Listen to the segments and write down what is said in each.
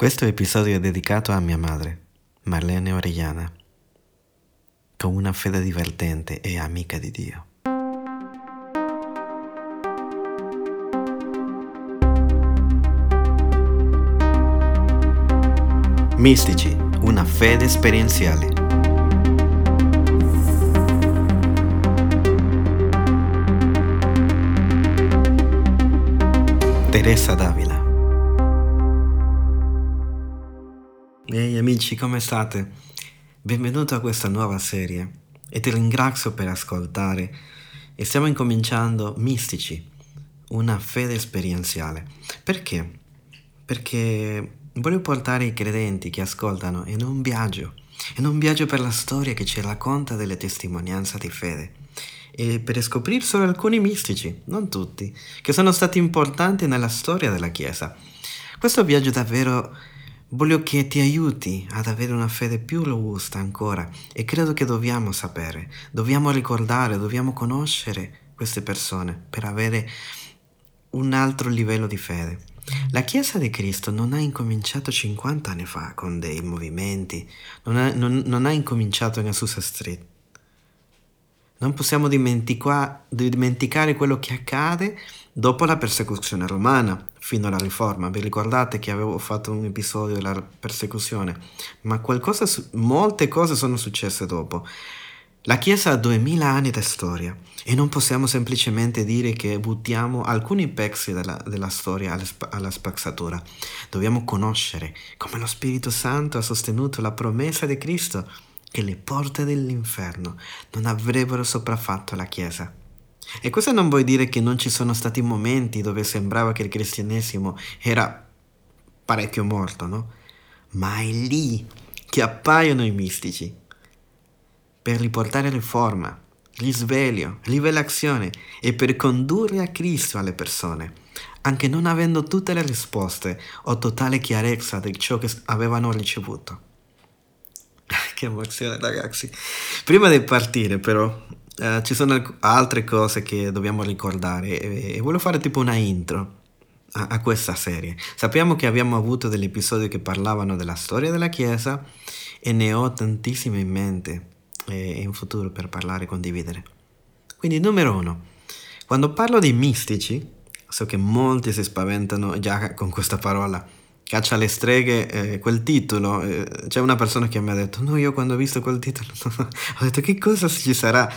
Questo episodio è dedicato a mia madre, Marlene Orellana, con una fede divertente e amica di Dio. Mistici, una fede esperienziale. Teresa Davila. Ehi amici, come state? Benvenuto a questa nuova serie e ti ringrazio per ascoltare. E stiamo incominciando Mistici, una fede esperienziale. Perché? Perché voglio portare i credenti che ascoltano in un viaggio, in un viaggio per la storia che ci racconta delle testimonianze di fede e per scoprire solo alcuni mistici, non tutti, che sono stati importanti nella storia della Chiesa. Questo viaggio davvero Voglio che ti aiuti ad avere una fede più robusta ancora e credo che dobbiamo sapere, dobbiamo ricordare, dobbiamo conoscere queste persone per avere un altro livello di fede. La Chiesa di Cristo non ha incominciato 50 anni fa con dei movimenti, non ha, non, non ha incominciato in Azusa Street. Non possiamo dimentica- dimenticare quello che accade dopo la persecuzione romana, fino alla riforma. Vi ricordate che avevo fatto un episodio della persecuzione? Ma qualcosa, molte cose sono successe dopo. La Chiesa ha duemila anni di storia e non possiamo semplicemente dire che buttiamo alcuni pezzi della, della storia alla, alla spazzatura. Dobbiamo conoscere come lo Spirito Santo ha sostenuto la promessa di Cristo che le porte dell'inferno non avrebbero sopraffatto la Chiesa. E questo non vuol dire che non ci sono stati momenti dove sembrava che il cristianesimo era parecchio morto, no? Ma è lì che appaiono i mistici per riportare riforma, risveglio, rivelazione e per condurre a Cristo alle persone, anche non avendo tutte le risposte o totale chiarezza di ciò che avevano ricevuto. che emozione ragazzi. Prima di partire però Uh, ci sono altre cose che dobbiamo ricordare e, e voglio fare tipo una intro a, a, questa serie. Sappiamo che abbiamo avuto degli episodi che parlavano della storia della Chiesa e ne ho tantissime in mente eh, in futuro per parlare e condividere. Quindi numero uno, quando parlo di mistici, so che molti si spaventano già con questa parola, Caccia alle streghe, eh, quel titolo, eh, c'è una persona che mi ha detto, no, io quando ho visto quel titolo ho detto che cosa ci sarà?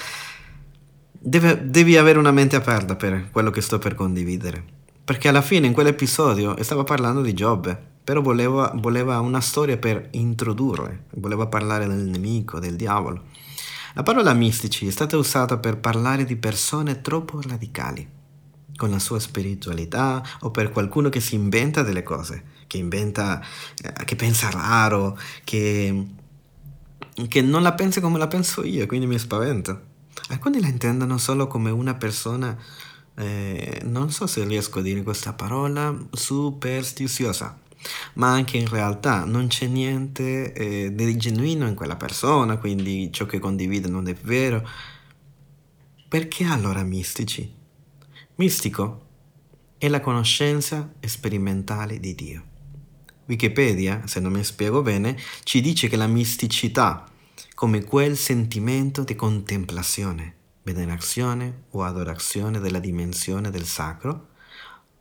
Deve, devi avere una mente aperta per quello che sto per condividere. Perché alla fine in quell'episodio stava parlando di Giobbe, però voleva, voleva una storia per introdurre, voleva parlare del nemico, del diavolo. La parola mistici è stata usata per parlare di persone troppo radicali, con la sua spiritualità o per qualcuno che si inventa delle cose, che inventa, eh, che pensa raro, che, che non la pensa come la penso io, quindi mi spaventa. Alcuni la intendono solo come una persona, eh, non so se riesco a dire questa parola, superstiziosa, ma anche in realtà non c'è niente eh, di genuino in quella persona, quindi ciò che condivide non è vero. Perché allora mistici? Mistico è la conoscenza sperimentale di Dio. Wikipedia, se non mi spiego bene, ci dice che la misticità come quel sentimento di contemplazione, venerazione o adorazione della dimensione del sacro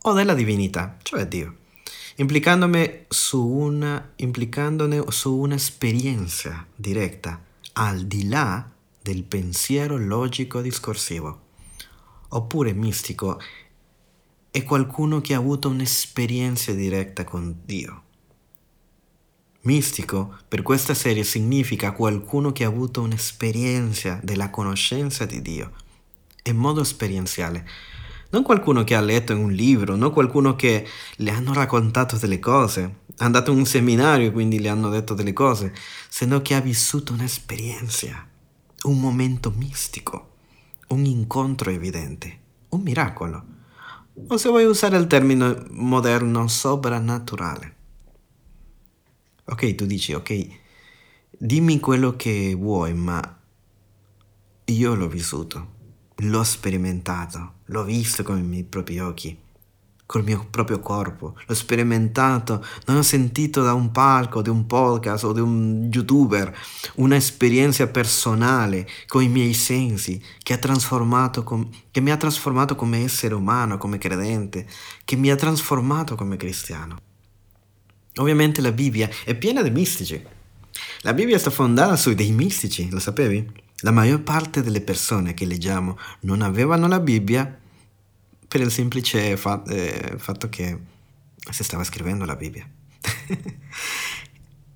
o della divinità, cioè Dio, su, una, implicandone su un'esperienza diretta al di là del pensiero logico discorsivo. Oppure mistico è qualcuno che ha avuto un'esperienza diretta con Dio Mistico per questa serie significa qualcuno che ha avuto un'esperienza della conoscenza di Dio, in modo esperienziale. Non qualcuno che ha letto in un libro, non qualcuno che le hanno raccontato delle cose, è andato in un seminario quindi le hanno detto delle cose, sino che ha vissuto un'esperienza, un momento mistico, un incontro evidente, un miracolo. O se vuoi usare il termine moderno, soprannaturale. Ok, tu dici, ok, dimmi quello che vuoi, ma io l'ho vissuto, l'ho sperimentato, l'ho visto con i miei propri occhi. Col mio proprio corpo, l'ho sperimentato, non ho sentito da un palco, di un podcast o di un youtuber, un'esperienza personale con i miei sensi che, ha com- che mi ha trasformato come essere umano, come credente, che mi ha trasformato come cristiano. Ovviamente la Bibbia è piena di mistici. La Bibbia sta fondata su dei mistici, lo sapevi? La maggior parte delle persone che leggiamo non avevano la Bibbia per il semplice fa- eh, fatto che si stava scrivendo la Bibbia.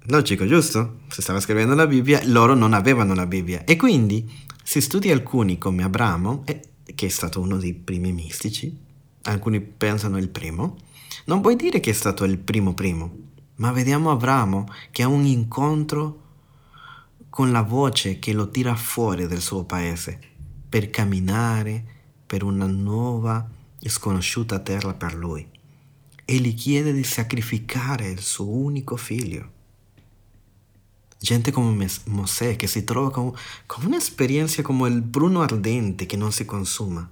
Logico, giusto? Si stava scrivendo la Bibbia, loro non avevano la Bibbia. E quindi si studia alcuni come Abramo, eh, che è stato uno dei primi mistici, alcuni pensano il primo, non puoi dire che è stato il primo primo, ma vediamo Abramo che ha un incontro con la voce che lo tira fuori del suo paese per camminare per una nuova e sconosciuta terra per lui e gli chiede di sacrificare il suo unico figlio. Gente come Mosè che si trova con, con un'esperienza come il bruno ardente che non si consuma.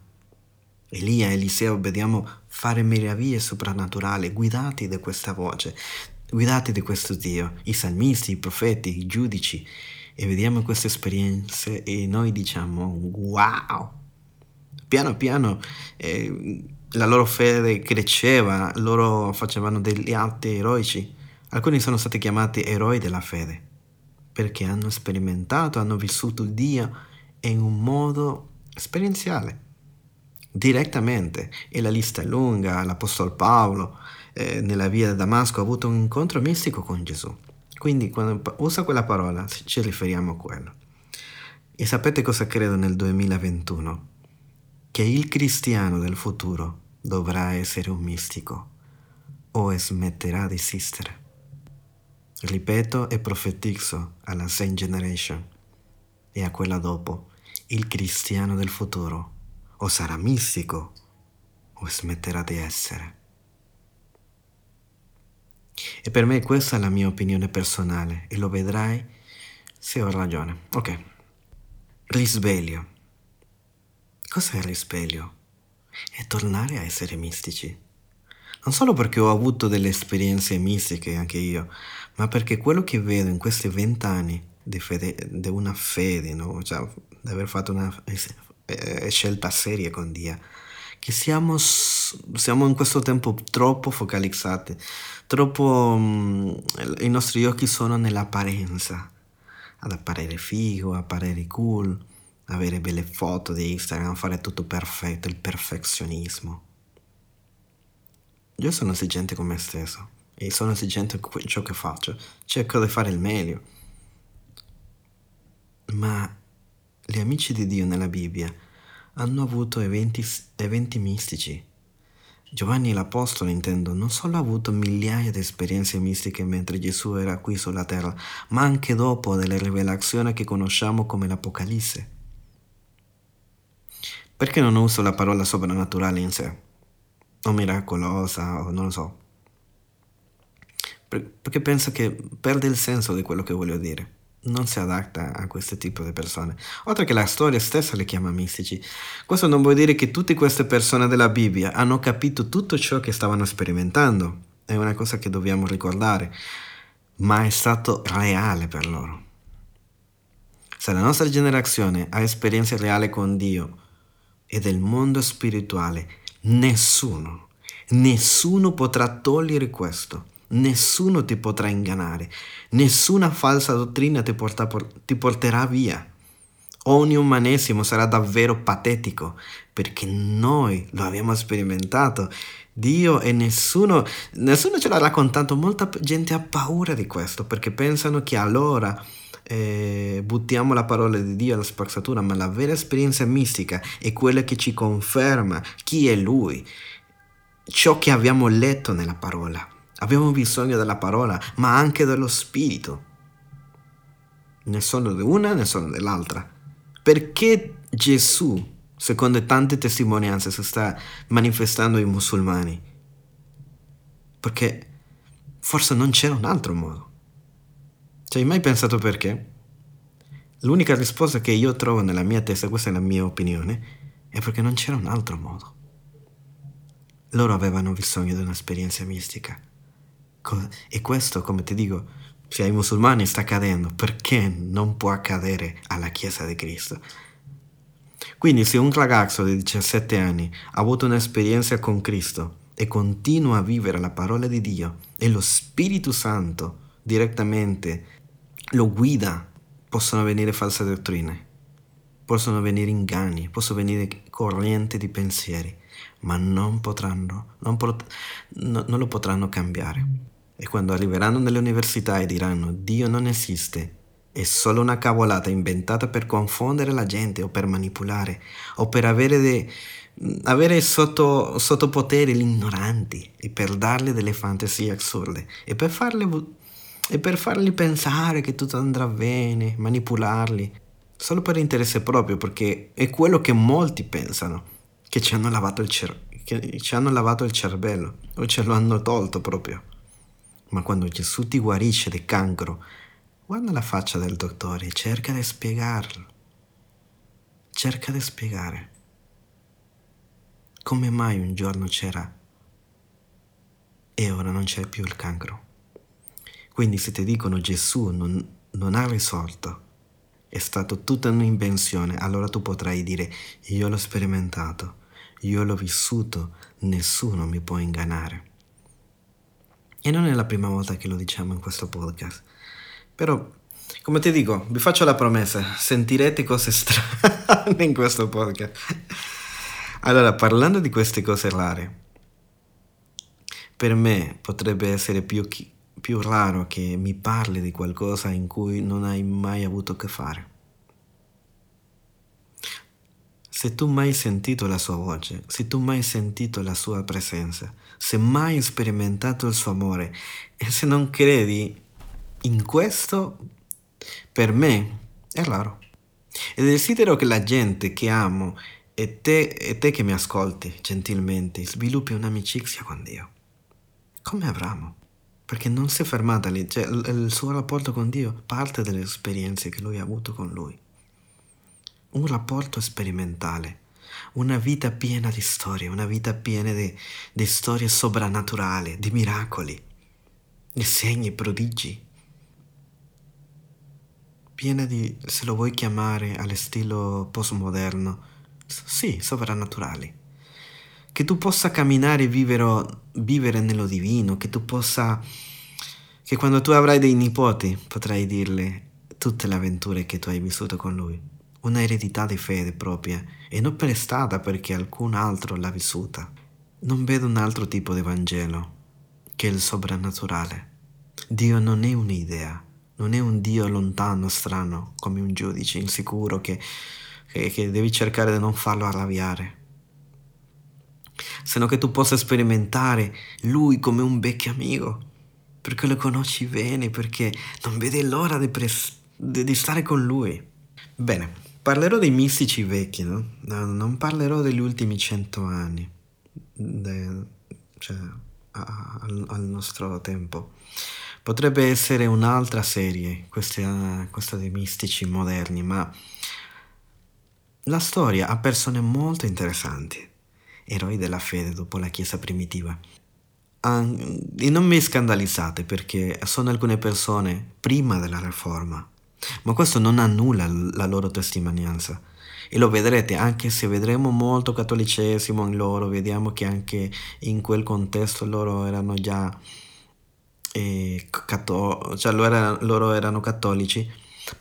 Elia e Eliseo vediamo fare meraviglie soprannaturali guidati da questa voce, guidati da questo Dio, i salmisti, i profeti, i giudici. E vediamo queste esperienze e noi diciamo wow, piano piano eh, la loro fede cresceva, loro facevano degli atti eroici. Alcuni sono stati chiamati eroi della fede perché hanno sperimentato, hanno vissuto Dio in un modo esperienziale, direttamente. E la lista è lunga, l'Apostolo Paolo eh, nella via di Damasco ha avuto un incontro mistico con Gesù. Quindi quando usa quella parola ci riferiamo a quello. E sapete cosa credo nel 2021? Che il cristiano del futuro dovrà essere un mistico o smetterà di esistere. Ripeto e profetizzo alla Saint Generation e a quella dopo, il cristiano del futuro o sarà mistico o smetterà di essere. E per me questa è la mia opinione personale e lo vedrai se ho ragione. Ok. Risveglio. Cos'è il risveglio? È tornare a essere mistici. Non solo perché ho avuto delle esperienze mistiche anche io, ma perché quello che vedo in questi vent'anni di, di una fede, no? cioè, di aver fatto una eh, scelta seria con Dio, che siamo, siamo, in questo tempo troppo focalizzati, troppo um, i nostri occhi sono nell'apparenza, ad apparire figo, apparire cool avere belle foto di Instagram, fare tutto perfetto, il perfezionismo. Io sono esigente con me stesso e sono esigente con ciò che faccio, cerco di fare il meglio. Ma gli amici di Dio nella Bibbia hanno avuto eventi, eventi mistici. Giovanni l'Apostolo, intendo, non solo ha avuto migliaia di esperienze mistiche mentre Gesù era qui sulla terra, ma anche dopo delle rivelazioni che conosciamo come l'Apocalisse. Perché non uso la parola soprannaturale in sé? O miracolosa, o non lo so. Perché penso che perde il senso di quello che voglio dire. Non si adatta a questo tipo di persone. Oltre che la storia stessa le chiama mistici. Questo non vuol dire che tutte queste persone della Bibbia hanno capito tutto ciò che stavano sperimentando. È una cosa che dobbiamo ricordare. Ma è stato reale per loro. Se la nostra generazione ha esperienze reali con Dio, e del mondo spirituale, nessuno, nessuno potrà togliere questo. Nessuno ti potrà ingannare, nessuna falsa dottrina ti, porta, ti porterà via. Ogni umanesimo sarà davvero patetico perché noi lo abbiamo sperimentato. Dio e nessuno, nessuno ce l'ha raccontato, molta gente ha paura di questo perché pensano che allora eh, buttiamo la parola di Dio alla spazzatura, ma la vera esperienza mistica è quella che ci conferma chi è Lui, ciò che abbiamo letto nella parola. Abbiamo bisogno della parola, ma anche dello Spirito. Ne sono di una, ne sono dell'altra. Perché Gesù, secondo tante testimonianze, si sta manifestando ai musulmani? Perché forse non c'era un altro modo. Ci hai mai pensato perché? L'unica risposta che io trovo nella mia testa, questa è la mia opinione, è perché non c'era un altro modo. loro avevano bisogno di un'esperienza mistica. E questo, come ti dico, se ai musulmani sta accadendo, perché non può accadere alla Chiesa di Cristo? Quindi se un ragazzo di 17 anni ha avuto un'esperienza con Cristo e continua a vivere la parola di Dio e lo Spirito Santo direttamente lo guida, possono venire false dottrine, possono venire inganni, possono venire correnti di pensieri, ma non potranno, non, pot- no, non lo potranno cambiare. E quando arriveranno nelle università e diranno Dio non esiste, è solo una cavolata inventata per confondere la gente o per manipolare o per avere, de, avere sotto, sotto potere gli ignoranti e per darle delle fantasie assurde e per, farle, e per farli pensare che tutto andrà bene, manipolarli, solo per interesse proprio perché è quello che molti pensano, che ci hanno lavato il, cer- ci hanno lavato il cervello o ce lo hanno tolto proprio. Ma quando Gesù ti guarisce del cancro, guarda la faccia del dottore e cerca di spiegarlo. Cerca di spiegare come mai un giorno c'era e ora non c'è più il cancro. Quindi se ti dicono Gesù non, non ha risolto, è stato tutta un'invenzione, allora tu potrai dire io l'ho sperimentato, io l'ho vissuto, nessuno mi può ingannare. E non è la prima volta che lo diciamo in questo podcast. Però, come ti dico, vi faccio la promessa, sentirete cose strane in questo podcast. Allora, parlando di queste cose rare, per me potrebbe essere più, più raro che mi parli di qualcosa in cui non hai mai avuto a che fare. Se tu mai sentito la sua voce, se tu mai sentito la sua presenza, se mai sperimentato il suo amore e se non credi in questo, per me è raro. E desidero che la gente che amo e te, e te che mi ascolti gentilmente sviluppi un'amicizia con Dio. Come Abramo. Perché non si è fermata lì, cioè il suo rapporto con Dio parte dalle esperienze che lui ha avuto con lui un rapporto sperimentale, una vita piena di storie, una vita piena di, di storie soprannaturali, di miracoli, di segni, prodigi, piena di, se lo vuoi chiamare allo stile postmoderno, sì, soprannaturali. Che tu possa camminare e vivere, vivere nello divino, che tu possa, che quando tu avrai dei nipoti potrai dirle tutte le avventure che tu hai vissuto con lui una eredità di fede propria e non prestata perché alcun altro l'ha vissuta. Non vedo un altro tipo di Vangelo che il soprannaturale. Dio non è un'idea, non è un Dio lontano, strano, come un giudice insicuro che, che, che devi cercare di non farlo arrabbiare. Se no che tu possa sperimentare Lui come un vecchio amico, perché lo conosci bene, perché non vedi l'ora di, pres- di, stare con Lui. Bene, Parlerò dei mistici vecchi, no? non parlerò degli ultimi cento anni, de, cioè a, al, al, nostro tempo. Potrebbe essere un'altra serie, questa, questa dei mistici moderni, ma la storia ha persone molto interessanti, eroi della fede dopo la Chiesa primitiva. E non mi scandalizzate perché sono alcune persone prima della Riforma ma questo non annulla la loro testimonianza. E lo vedrete anche se vedremo molto cattolicesimo in loro, vediamo che anche in quel contesto loro erano già eh, catto- cioè loro, erano, loro erano cattolici,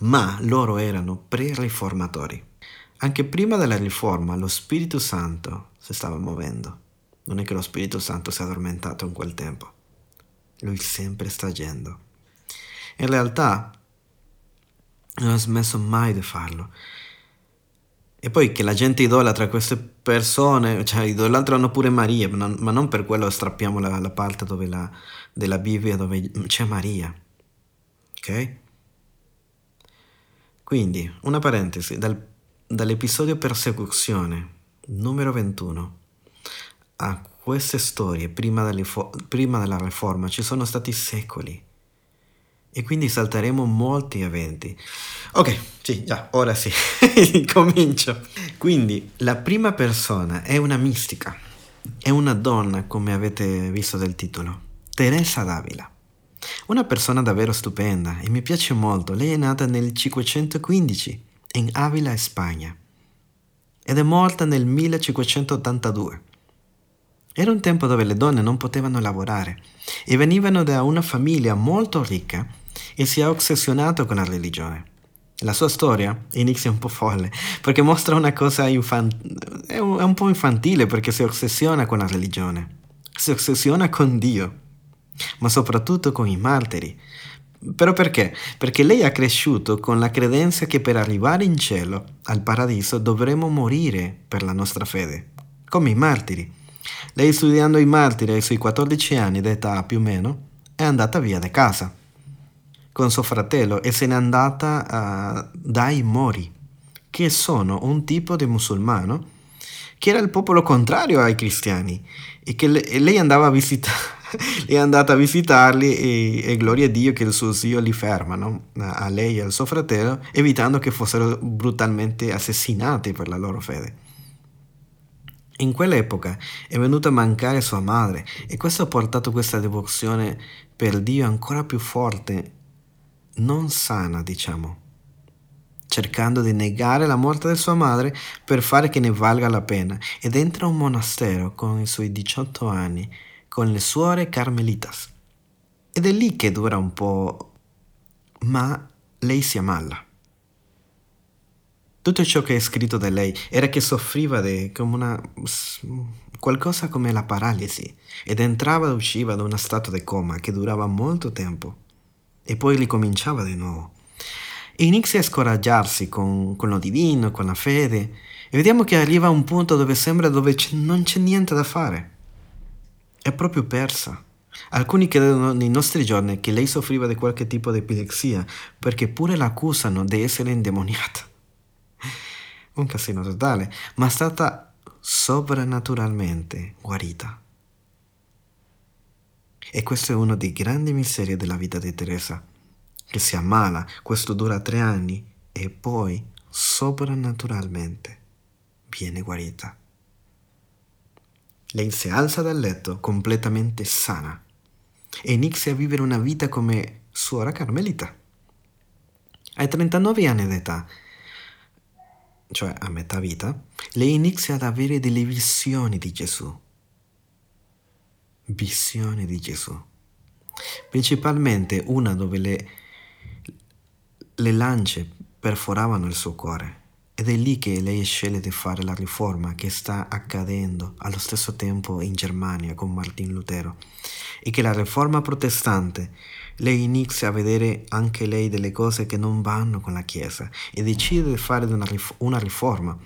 ma loro erano pre-riformatori. Anche prima della riforma lo Spirito Santo si stava muovendo. Non è che lo Spirito Santo si è addormentato in quel tempo. Lui sempre sta agendo. In realtà non ha smesso mai di farlo. E poi che la gente idolatra queste persone, cioè idolatrano pure Maria, ma non, per quello strappiamo la, la parte la, della Bibbia dove c'è Maria. Ok? Quindi, una parentesi, dal, dall'episodio persecuzione numero 21 a queste storie prima, prima della riforma ci sono stati secoli e quindi salteremo molti eventi. Ok, sì, già, ora sì, comincio. Quindi la prima persona è una mistica, è una donna, come avete visto dal titolo, Teresa d'Avila. Una persona davvero stupenda e mi piace molto. Lei è nata nel 515 in Avila, Spagna, ed è morta nel 1582. Era un tempo dove le donne non potevano lavorare e venivano da una famiglia molto ricca e si è ossessionato con la religione. La sua storia inizia un po' folle perché mostra una cosa un, è un po' infantile perché si ossessiona con la religione, si ossessiona con Dio, ma soprattutto con i martiri. Però perché? Perché lei ha cresciuto con la credenza che per arrivare in cielo, al paradiso, dovremo morire per la nostra fede, come i martiri. Lei studiando i martiri ai suoi 14 anni d'età più o meno, è andata via da casa con suo fratello e se n'è andata uh, dai Mori, che sono un tipo di musulmano che era il popolo contrario ai cristiani e che le, lei andava a visitare è andata a visitarli e, e, gloria a Dio che il suo zio li ferma, no? a lei e al suo fratello, evitando che fossero brutalmente assassinati per la loro fede. In quell'epoca è venuta a mancare sua madre e questo ha portato questa devozione per Dio ancora più forte non sana, diciamo, cercando di negare la morte di sua madre per fare che ne valga la pena ed entra a un monastero con i suoi 18 anni con le suore carmelitas. Ed è lì che dura un po', ma lei si ammala. Tutto ciò che è scritto da lei era che soffriva di come una, qualcosa come la paralisi ed entrava e usciva da uno stato di coma che durava molto tempo e poi ricominciava di nuovo. E inizia a scoraggiarsi con, con lo divino, con la fede, e vediamo che arriva a un punto dove sembra dove non c'è niente da fare. È proprio persa. Alcuni credono nei nostri giorni che lei soffriva di qualche tipo di epilessia, perché pure l'accusano di essere indemoniata. Un casino totale, ma è stata soprannaturalmente guarita. E questo è uno dei grandi misteri della vita di Teresa, che si ammala, questo dura tre anni e poi soprannaturalmente viene guarita. Lei si alza dal letto completamente sana e inizia a vivere una vita come suora carmelita. Ai 39 anni d'età, cioè a metà vita, lei inizia ad avere delle visioni di Gesù visione di Gesù. Principalmente una dove le, le lance perforavano il suo cuore. Ed è lì che lei sceglie di fare la riforma che sta accadendo allo stesso tempo in Germania con Martin Lutero. E che la riforma protestante, lei inizia a vedere anche lei delle cose che non vanno con la Chiesa e decide di fare una, una riforma.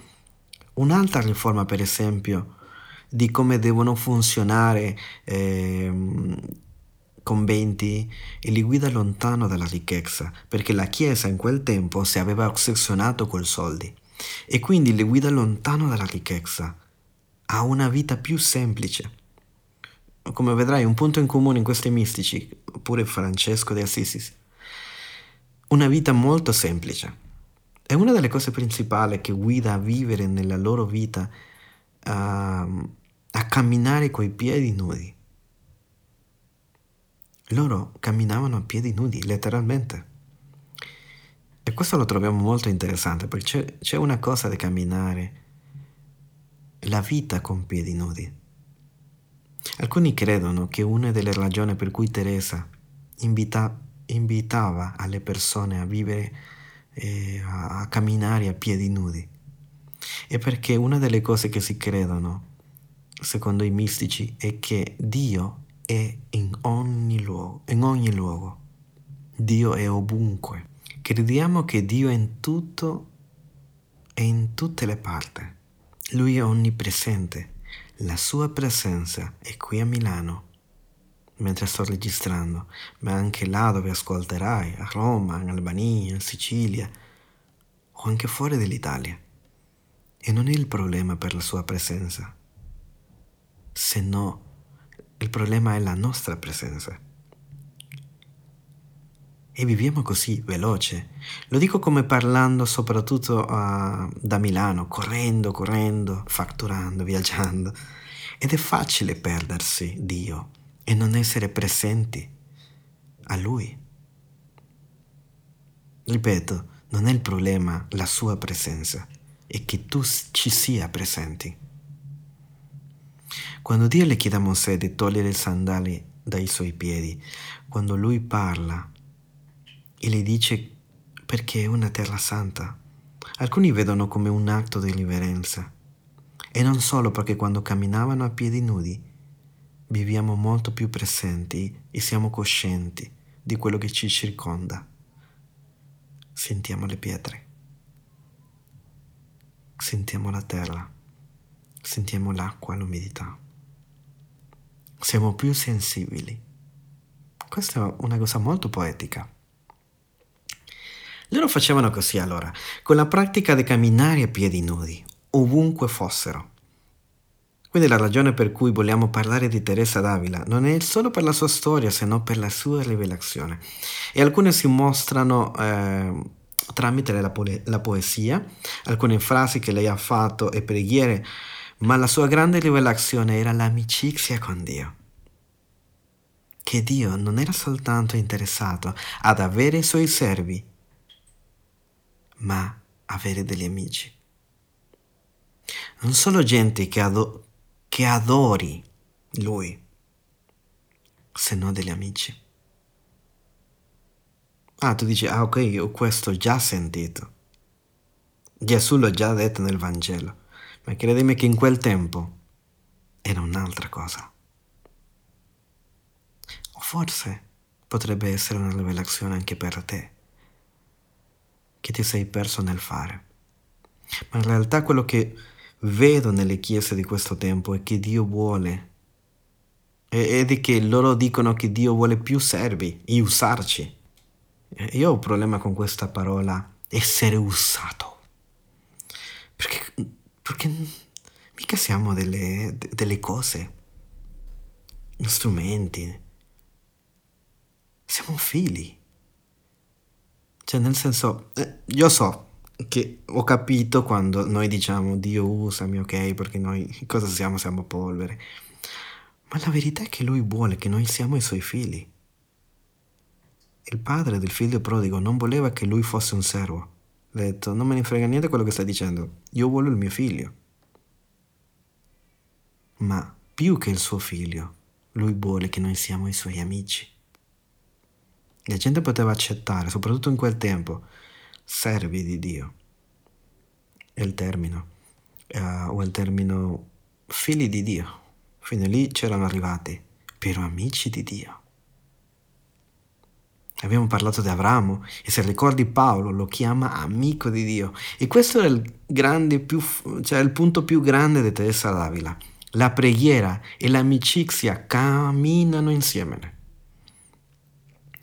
Un'altra riforma, per esempio, di come devono funzionare eh, conventi e li guida lontano dalla ricchezza, perché la Chiesa in quel tempo si aveva ossessionato col soldi e quindi li guida lontano dalla ricchezza, a una vita più semplice. Come vedrai, un punto in comune in questi mistici, pure Francesco de Assisi, una vita molto semplice. È una delle cose principali che guida a vivere nella loro vita uh, a camminare coi piedi nudi. Loro camminavano a piedi nudi, letteralmente. E questo lo troviamo molto interessante perché c'è, c'è una cosa di camminare la vita con piedi nudi. Alcuni credono che una delle ragioni per cui Teresa invita, invitava alle persone a vivere, eh, a, a camminare a piedi nudi, è perché una delle cose che si credono secondo i mistici, è che Dio è in ogni luogo, in ogni luogo. Dio è ovunque. Crediamo che Dio è in tutto e in tutte le parti. Lui è onnipresente. La sua presenza è qui a Milano, mentre sto registrando, ma anche là dove ascolterai, a Roma, in Albania, in Sicilia o anche fuori dall'Italia. E non è il problema per la sua presenza se no il problema è la nostra presenza. E viviamo così, veloce. Lo dico come parlando soprattutto uh, da Milano, correndo, correndo, fatturando, viaggiando. Ed è facile perdersi Dio e non essere presenti a Lui. Ripeto, non è il problema la sua presenza, è che tu ci sia presenti. Quando Dio le chiede a Mosè di togliere i sandali dai suoi piedi, quando lui parla e le dice perché è una terra santa, alcuni vedono come un atto di riverenza. E non solo perché quando camminavano a piedi nudi viviamo molto più presenti e siamo coscienti di quello che ci circonda. Sentiamo le pietre, sentiamo la terra, sentiamo l'acqua, l'umidità. Siamo più sensibili. Questa è una cosa molto poetica. Loro facevano così allora, con la pratica di camminare a piedi nudi, ovunque fossero. Quindi la ragione per cui vogliamo parlare di Teresa d'Avila non è solo per la sua storia, se no per la sua rivelazione. E alcune si mostrano eh, tramite la, po- la poesia, alcune frasi che lei ha fatto e preghiere, ma la sua grande rivelazione era l'amicizia con Dio. Che Dio non era soltanto interessato ad avere i suoi servi, ma avere degli amici. Non solo gente che, ado- che adori lui, se no degli amici. Ah, tu dici, ah ok, io questo già sentito. Gesù l'ha già detto nel Vangelo, ma credimi che in quel tempo era un'altra cosa. O forse potrebbe essere una rivelazione anche per te, che ti sei perso nel fare. Ma in realtà quello che vedo nelle chiese di questo tempo è che Dio vuole, è che loro dicono che Dio vuole più servi e usarci io ho un problema con questa parola essere usato. Perché, perché mica siamo delle, delle cose, strumenti. Siamo figli. Cioè, nel senso, eh, io so che ho capito quando noi diciamo Dio usami, ok, perché noi cosa siamo? Siamo polvere. Ma la verità è che Lui vuole che noi siamo i Suoi figli. Il padre del figlio prodigo non voleva che lui fosse un servo. Ha detto, non me ne frega niente quello che stai dicendo, io voglio il mio figlio. Ma più che il suo figlio, lui vuole che noi siamo i suoi amici. La gente poteva accettare, soprattutto in quel tempo, servi di Dio. È il termine, uh, o il termine figli di Dio. Fino lì c'erano arrivati, però amici di Dio. Abbiamo parlato di Abramo e se ricordi Paolo lo chiama amico di Dio e questo è il, più, cioè il punto più grande di Teresa d'Avila. La preghiera e l'amicizia camminano insieme.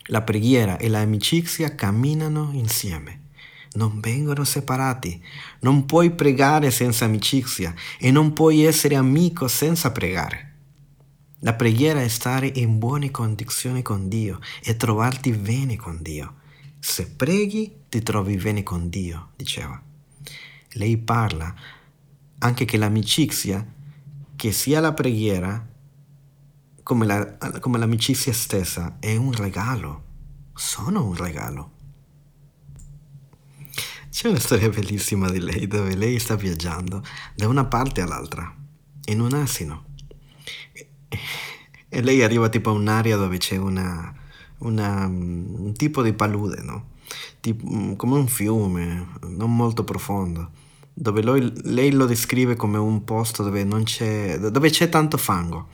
La preghiera e l'amicizia camminano insieme. Non vengono separati. Non puoi pregare senza amicizia e non puoi essere amico senza pregare. La preghiera è stare in buone condizioni con Dio e trovarti bene con Dio. Se preghi ti trovi bene con Dio, diceva. Lei parla anche che l'amicizia, che sia la preghiera come, la, come l'amicizia stessa, è un regalo. Sono un regalo. C'è una storia bellissima di lei dove lei sta viaggiando da una parte all'altra in un asino e lei arriva tipo a un'area dove c'è una, una, un tipo di palude, no? Tipo, mm, come un fiume, non molto profondo, dove lui, lei lo descrive come un posto dove, c'è, dove c'è tanto fango.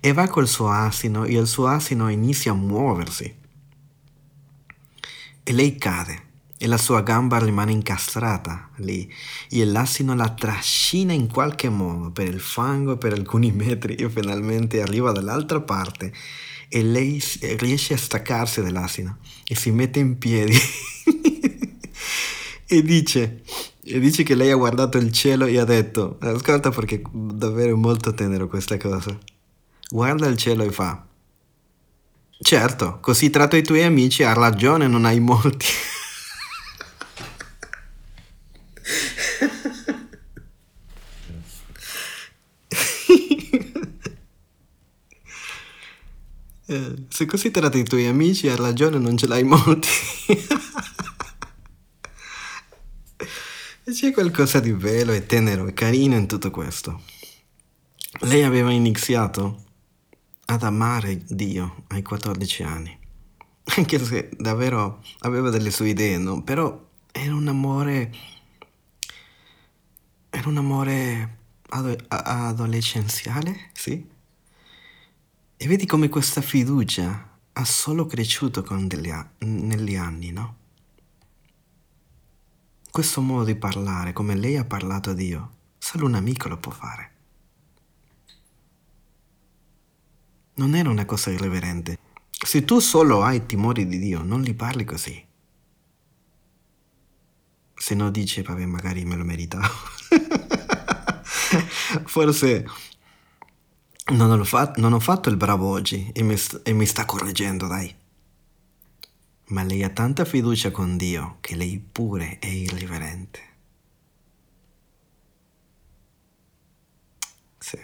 E va col suo asino e il suo asino inizia a muoversi. E lei cade e la sua gamba rimane incastrata lì. E l'asino la trascina in qualche modo per il fango per alcuni metri e finalmente arriva dall'altra parte e lei riesce a staccarsi dall'asino e si mette in piedi. E dice e dice che lei ha guardato il cielo e ha detto ascolta perché davvero è molto tenero questa cosa. Guarda il cielo e fa certo così tratto i tuoi amici ha ragione non hai molti Se così tratti i tuoi amici, hai ragione, non ce l'hai molti. e c'è qualcosa di bello e tenero e carino in tutto questo. Lei aveva iniziato ad amare Dio ai 14 anni, anche se davvero aveva delle sue idee, no? Però era un amore... Era un amore ado- adolescenziale, sì? E vedi come questa fiducia ha solo cresciuto a- negli anni, no? Questo modo di parlare, come lei ha parlato a Dio, solo un amico lo può fare. Non era una cosa irriverente. Se tu solo hai timore di Dio, non gli parli così. Se no dice, vabbè, magari me lo meritavo. Forse non ho, fatto, non ho, fatto il bravo oggi e mi, e mi sta correggendo, dai. Ma lei ha tanta fiducia con Dio che lei pure è irriverente. Sì.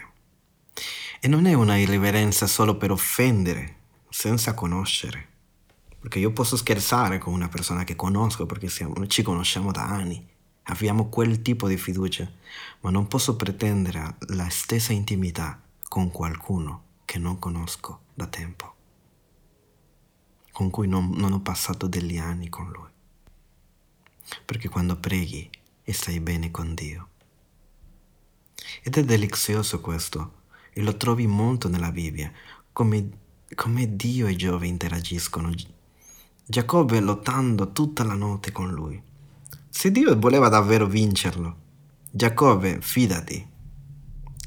E non è una irriverenza solo per offendere, senza conoscere. Perché io posso scherzare con una persona che conosco perché siamo, ci conosciamo da anni, abbiamo quel tipo di fiducia, ma non posso pretendere la stessa intimità con qualcuno che non conosco da tempo, con cui non, non ho passato degli anni con lui. Perché quando preghi e stai bene con Dio. Ed è delizioso questo, e lo trovi molto nella Bibbia, come, come Dio e Giove interagiscono Giacobbe lottando tutta la notte con lui. Se Dio voleva davvero vincerlo, Giacobbe, fidati,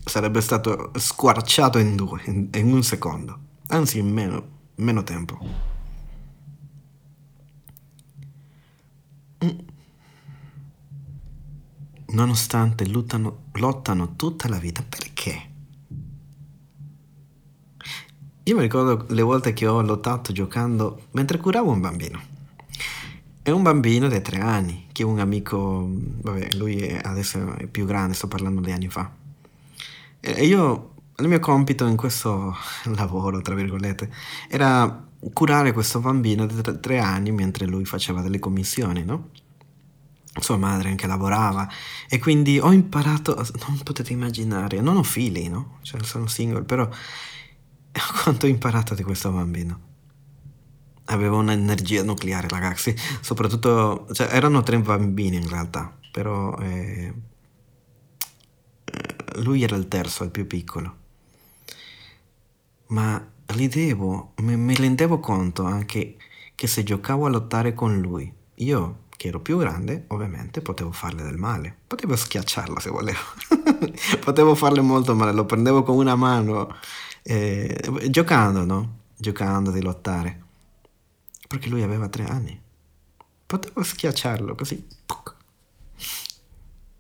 sarebbe stato squarciato in due, in, un secondo, anzi in meno, meno tempo. Mm. Nonostante lottano, lottano tutta la vita, perché? Io mi ricordo le volte che ho lottato giocando mentre curavo un bambino. È un bambino di tre anni, che un amico, vabbè, lui è adesso è più grande, sto parlando di anni fa. E io, il mio compito in questo lavoro, tra virgolette, era curare questo bambino di tre, tre anni mentre lui faceva delle commissioni, no? Sua madre anche lavorava e quindi ho imparato, non potete immaginare, non ho figli, no? Cioè sono single, però quanto ho imparato di questo bambino. Aveva un'energia nucleare, ragazzi. Soprattutto, cioè, erano tre bambini in realtà, però eh, lui era il terzo, il più piccolo. Ma ridevo, mi, mi rendevo conto anche che se giocavo a lottare con lui, io che ero più grande, ovviamente potevo farle del male. Potevo schiacciarlo se volevo. potevo farle molto male, lo prendevo con una mano eh, giocando, no? Giocando di lottare. Perché lui aveva tre anni. Potevo schiacciarlo così.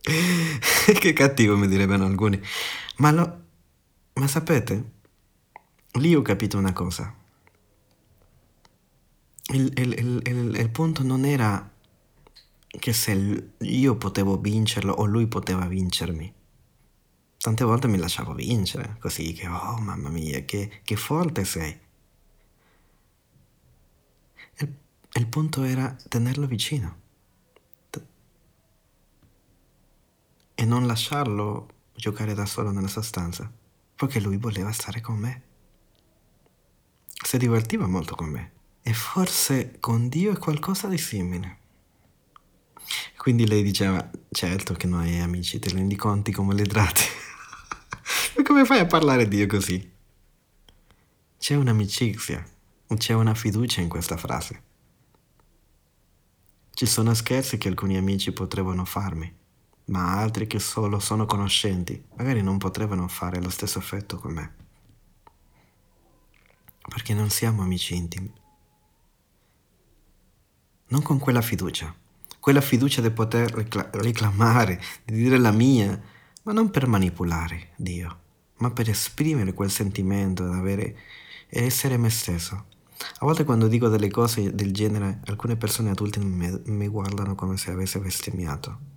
che cattivo mi direbbero alcuni. Ma, lo, ma sapete, lì ho capito una cosa. Il, il, il, il, punto non era che se io potevo vincerlo o lui poteva vincermi tante volte mi lasciavo vincere, così che, oh mamma mia, che, che forte sei. Il punto era tenerlo vicino e non lasciarlo giocare da solo nella sua stanza, perché lui voleva stare con me. Si divertiva molto con me e forse con Dio è qualcosa di simile. Quindi lei diceva, certo che non hai amici, te rendi conti come le tratti. Ma come fai a parlare di Dio così? C'è un'amicizia, c'è una fiducia in questa frase. Ci sono scherzi che alcuni amici potrebbero farmi, ma altri che solo sono conoscenti magari non potrebbero fare lo stesso effetto con me. Perché non siamo amici intimi. Non con quella fiducia, quella fiducia di poter reclamare, di dire la mia, ma non per manipolare Dio ma per esprimere quel sentimento ed avere, e essere me stesso. A volte quando dico delle cose del genere, alcune persone adulte mi, mi guardano come se avessi bestemmiato.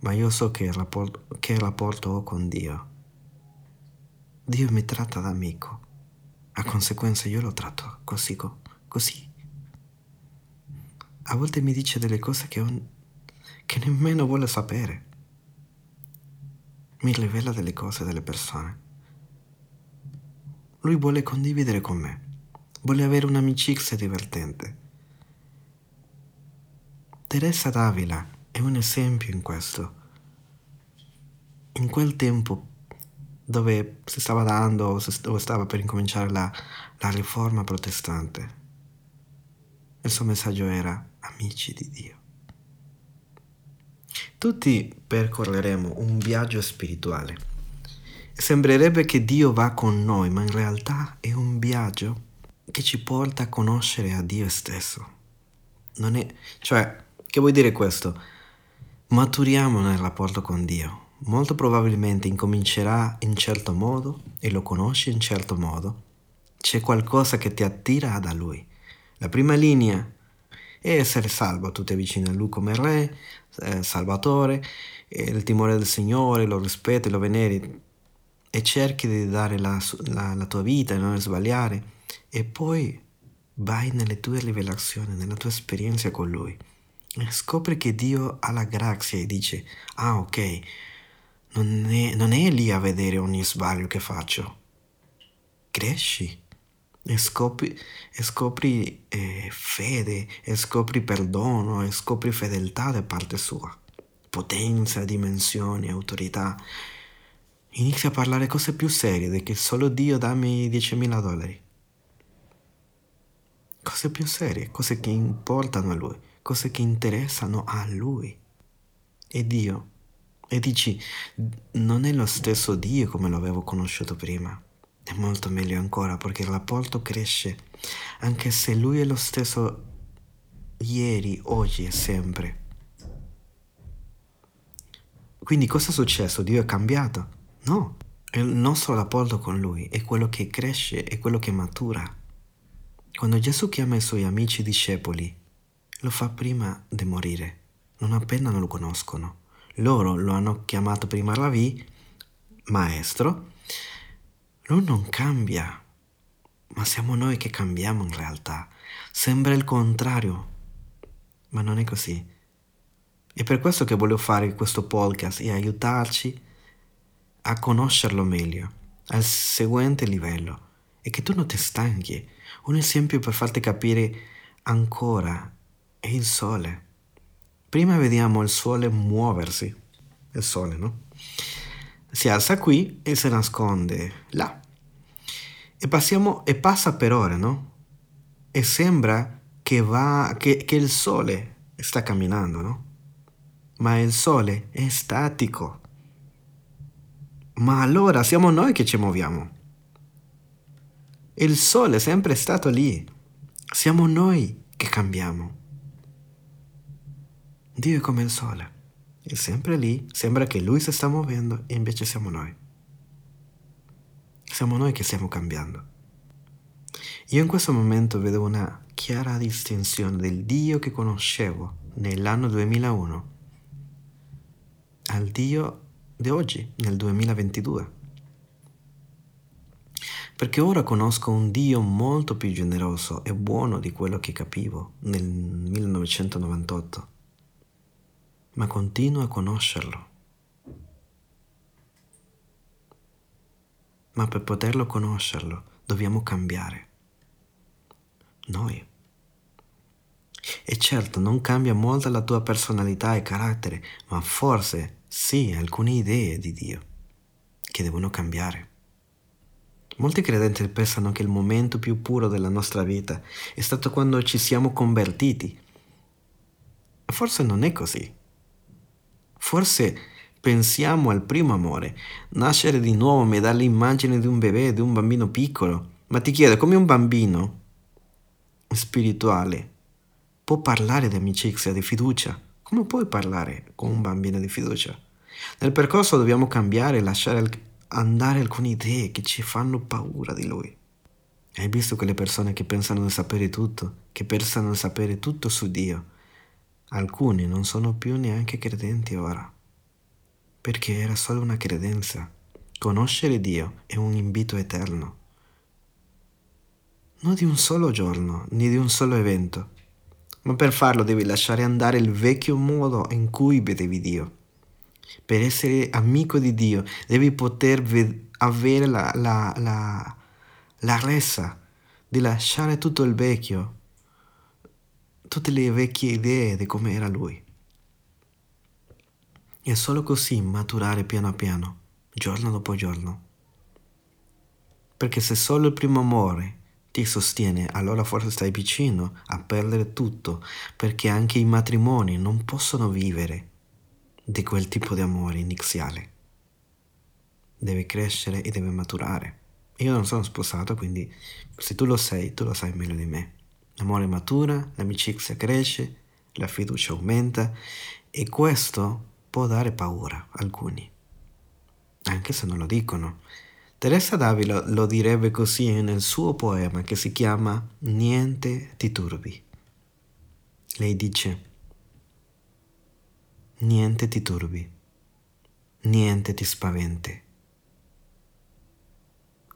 Ma io so che rapporto, che rapporto ho con Dio. Dio mi tratta da amico. a conseguenza io lo tratto così, così. A volte mi dice delle cose che, ho, che nemmeno vuole sapere. Mi rivela delle cose delle persone. Lui vuole condividere con me, vuole avere un'amicizia divertente. Teresa d'Avila è un esempio in questo. In quel tempo dove si stava dando o stava per incominciare la, la riforma protestante, il suo messaggio era amici di Dio. Tutti percorreremo un viaggio spirituale. Sembrerebbe che Dio va con noi, ma in realtà è un viaggio che ci porta a conoscere a Dio stesso. Non è, cioè, che vuol dire questo? Maturiamo nel rapporto con Dio. Molto probabilmente incomincerà in certo modo e lo conosci in certo modo. C'è qualcosa che ti attira da Lui. La prima linea è essere salvo, tu ti avvicini a Lui come Re, eh, Salvatore, il timore del Signore, lo rispetti, lo veneri e cerchi di dare la, la, la tua vita e non sbagliare e poi vai nelle tue rivelazioni, nella tua esperienza con Lui e scopri che Dio ha la grazia e dice, ah ok, non è, non è lì a vedere ogni sbaglio che faccio. Cresci e scopri, e scopri eh, fede, e scopri perdono, e scopri fedeltà da parte sua, potenza, dimensioni, autorità. Inizia a parlare cose più serie di che solo Dio dammi 10.000 dollari. Cose più serie, cose che importano a Lui, cose che interessano a Lui. E Dio. E dici, non è lo stesso Dio come lo avevo conosciuto prima. È molto meglio ancora perché il rapporto cresce, anche se Lui è lo stesso ieri, oggi e sempre. Quindi cosa è successo? Dio è cambiato? No, il nostro rapporto con Lui è quello che cresce, è quello che matura. Quando Gesù chiama i suoi amici discepoli, lo fa prima di morire, non appena non lo conoscono. Loro lo hanno chiamato prima Ravi, maestro. Lui non cambia, ma siamo noi che cambiamo in realtà. Sembra il contrario, ma non è così. È per questo che voglio fare questo podcast e aiutarci a conoscerlo meglio, al seguente livello, e che tu non ti stanchi un esempio per farti capire ancora è il sole. Prima vediamo il sole muoversi, il sole, no? Si alza qui e si nasconde là. E, passiamo, e passa per ore, no? E sembra che, va, che, che il sole sta camminando, no? Ma il sole è statico. Ma allora siamo noi che ci muoviamo. Il sole è sempre stato lì. Siamo noi che cambiamo. Dio è come il sole. È sempre lì, sembra che lui si sta muovendo e invece siamo noi. Siamo noi che stiamo cambiando. Io in questo momento vedo una chiara distinzione del Dio che conoscevo nell'anno 2001 al Dio di oggi, nel 2022 perché ora conosco un Dio molto più generoso e buono di quello che capivo nel 1998, ma continuo a conoscerlo. Ma per poterlo conoscerlo dobbiamo cambiare. Noi. E certo non cambia molto la tua personalità e carattere, ma forse sì alcune idee di Dio che devono cambiare. Molti credenti pensano che il momento più puro della nostra vita è stato quando ci siamo convertiti. Forse non è così. Forse pensiamo al primo amore, nascere di nuovo, mi dà l'immagine di un bebè, di un bambino piccolo. Ma ti chiedo, come un bambino spirituale può parlare di amicizia, di fiducia? Come puoi parlare con un bambino di fiducia? Nel percorso dobbiamo cambiare, lasciare andare alcune idee che ci fanno paura di lui. Hai visto quelle persone che pensano di sapere tutto, che pensano di sapere tutto su Dio? Alcuni non sono più neanche credenti ora, perché era solo una credenza. Conoscere Dio è un invito eterno. non di un solo giorno, né di un solo evento, ma per farlo devi lasciare andare il vecchio modo in cui vedevi Dio. Per essere amico di Dio devi poter ved- avere la, la, la, la resa di lasciare tutto il vecchio, tutte le vecchie idee di come era Lui. E solo così maturare piano piano, giorno dopo giorno. Perché se solo il primo amore ti sostiene, allora forse stai vicino a perdere tutto, perché anche i matrimoni non possono vivere di quel tipo di amore iniziale. Deve crescere e deve maturare. Io non sono sposato, quindi se tu lo sai, tu lo sai meglio di me. L'amore matura, l'amicizia cresce, la fiducia aumenta e questo può dare paura a alcuni, anche se non lo dicono. Teresa Davila lo direbbe così nel suo poema che si chiama Niente ti turbi. Lei dice, niente ti turbi, niente ti spaventi,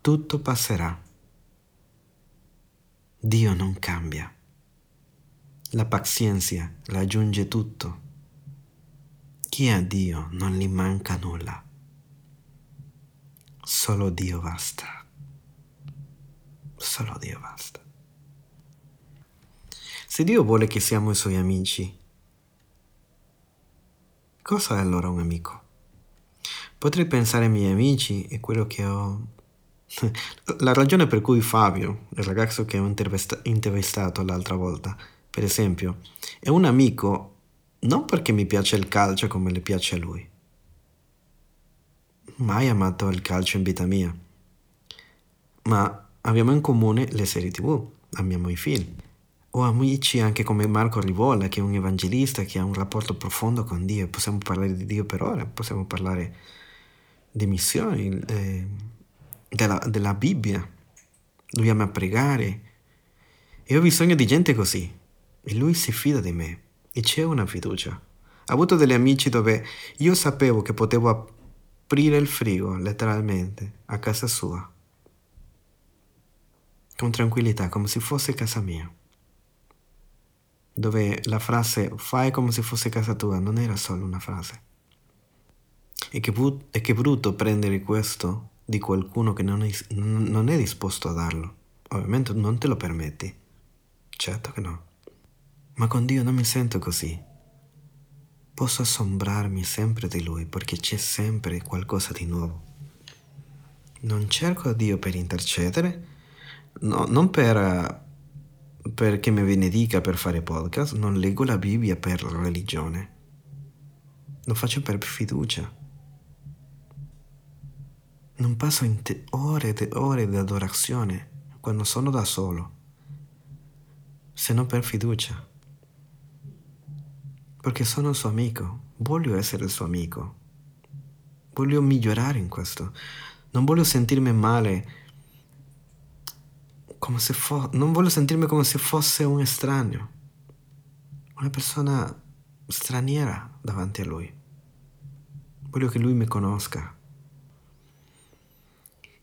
tutto passerà. Dio non cambia. La pazienza raggiunge tutto. Chi ha Dio non gli manca nulla. Solo Dio basta. Solo Dio basta. Se Dio vuole che siamo i suoi amici, cosa è allora un amico? Potrei pensare ai miei amici e quello che ho... La ragione per cui Fabio, il ragazzo che ho intervistato l'altra volta, per esempio, è un amico non perché mi piace il calcio come le piace a lui, mai amato il calcio in vita mia, ma abbiamo in comune le serie tv, amiamo i film. Ho amici anche come Marco Rivola, che è un evangelista, che ha un rapporto profondo con Dio. Possiamo parlare di Dio per ore, possiamo parlare di missioni, eh, della, della Bibbia. Ama pregare. E ho bisogno di gente così. E lui si fida di me. E c'è una fiducia. Ho avuto degli amici dove io sapevo che potevo aprire il frigo, letteralmente, a casa sua, con tranquillità, come se fosse casa mia, dove la frase fai come se fosse casa tua non era solo una frase. E che, e che brutto prendere questo di qualcuno che non è, non è disposto a darlo. Ovviamente non te lo permetti. Certo che no. Ma con Dio non mi sento così. Posso assombrarmi sempre di Lui perché c'è sempre qualcosa di nuovo. Non cerco Dio per intercedere, no, non per, perché mi benedica per fare podcast, non leggo la Bibbia per religione. Lo faccio per fiducia. Non passo te- ore e ore di adorazione quando sono da solo, se non per fiducia. Perché sono il suo amico, voglio essere il suo amico, voglio migliorare in questo, non voglio sentirmi male, come se fo- non voglio sentirmi come se fosse un estraneo, una persona straniera davanti a lui. Voglio che lui mi conosca.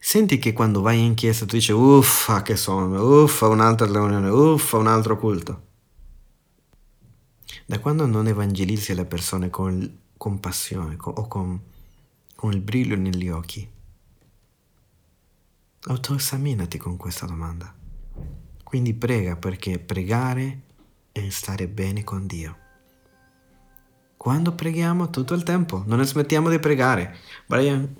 Senti che quando vai in chiesa tu dici uffa che sonno, uffa un'altra riunione, uffa un altro culto. Da quando non evangelizzi le persone con compassione con, o con, con il brillo negli occhi? Autoesaminati con questa domanda. Quindi prega perché pregare è stare bene con Dio. Quando preghiamo tutto il tempo, non smettiamo di pregare. Brian,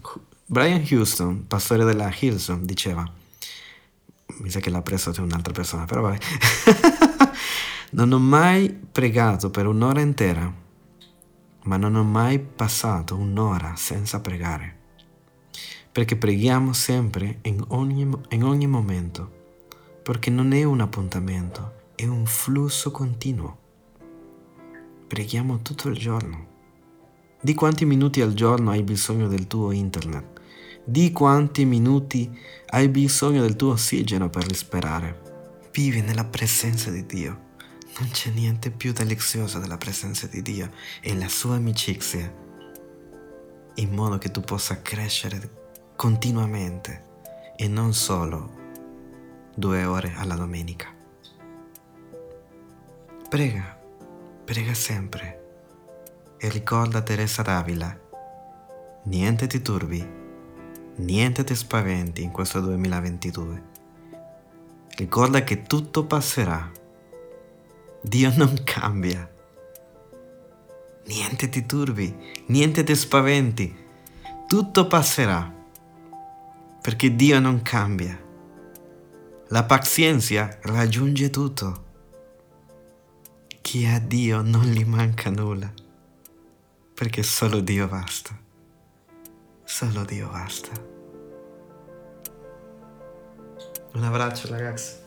Brian Houston, pastore della Hillsong, diceva, mi sa che l'ha preso da un'altra persona, però vabbè. Non ho mai pregato per un'ora intera, ma non ho mai passato un'ora senza pregare, perché preghiamo sempre in ogni, in ogni momento, perché non è un appuntamento, è un flusso continuo. Preghiamo tutto il giorno. Di quanti minuti al giorno hai bisogno del tuo internet? Di quanti minuti hai bisogno del tuo ossigeno per respirare? Vivi nella presenza di Dio. Non c'è niente più delizioso della presenza di Dio e la sua amicizia, in modo che tu possa crescere continuamente e non solo due ore alla domenica. Prega, prega sempre e ricorda Teresa d'Avila, niente ti turbi, niente ti spaventi in questo 2022. Ricorda che tutto passerà. Dio non cambia. Niente ti turbi, niente ti spaventi, tutto passerà, perché Dio non cambia. La pazienza raggiunge tutto. Chi ha Dio non gli manca nulla, perché solo Dio basta. Solo Dio basta. Un abbraccio ragazzi.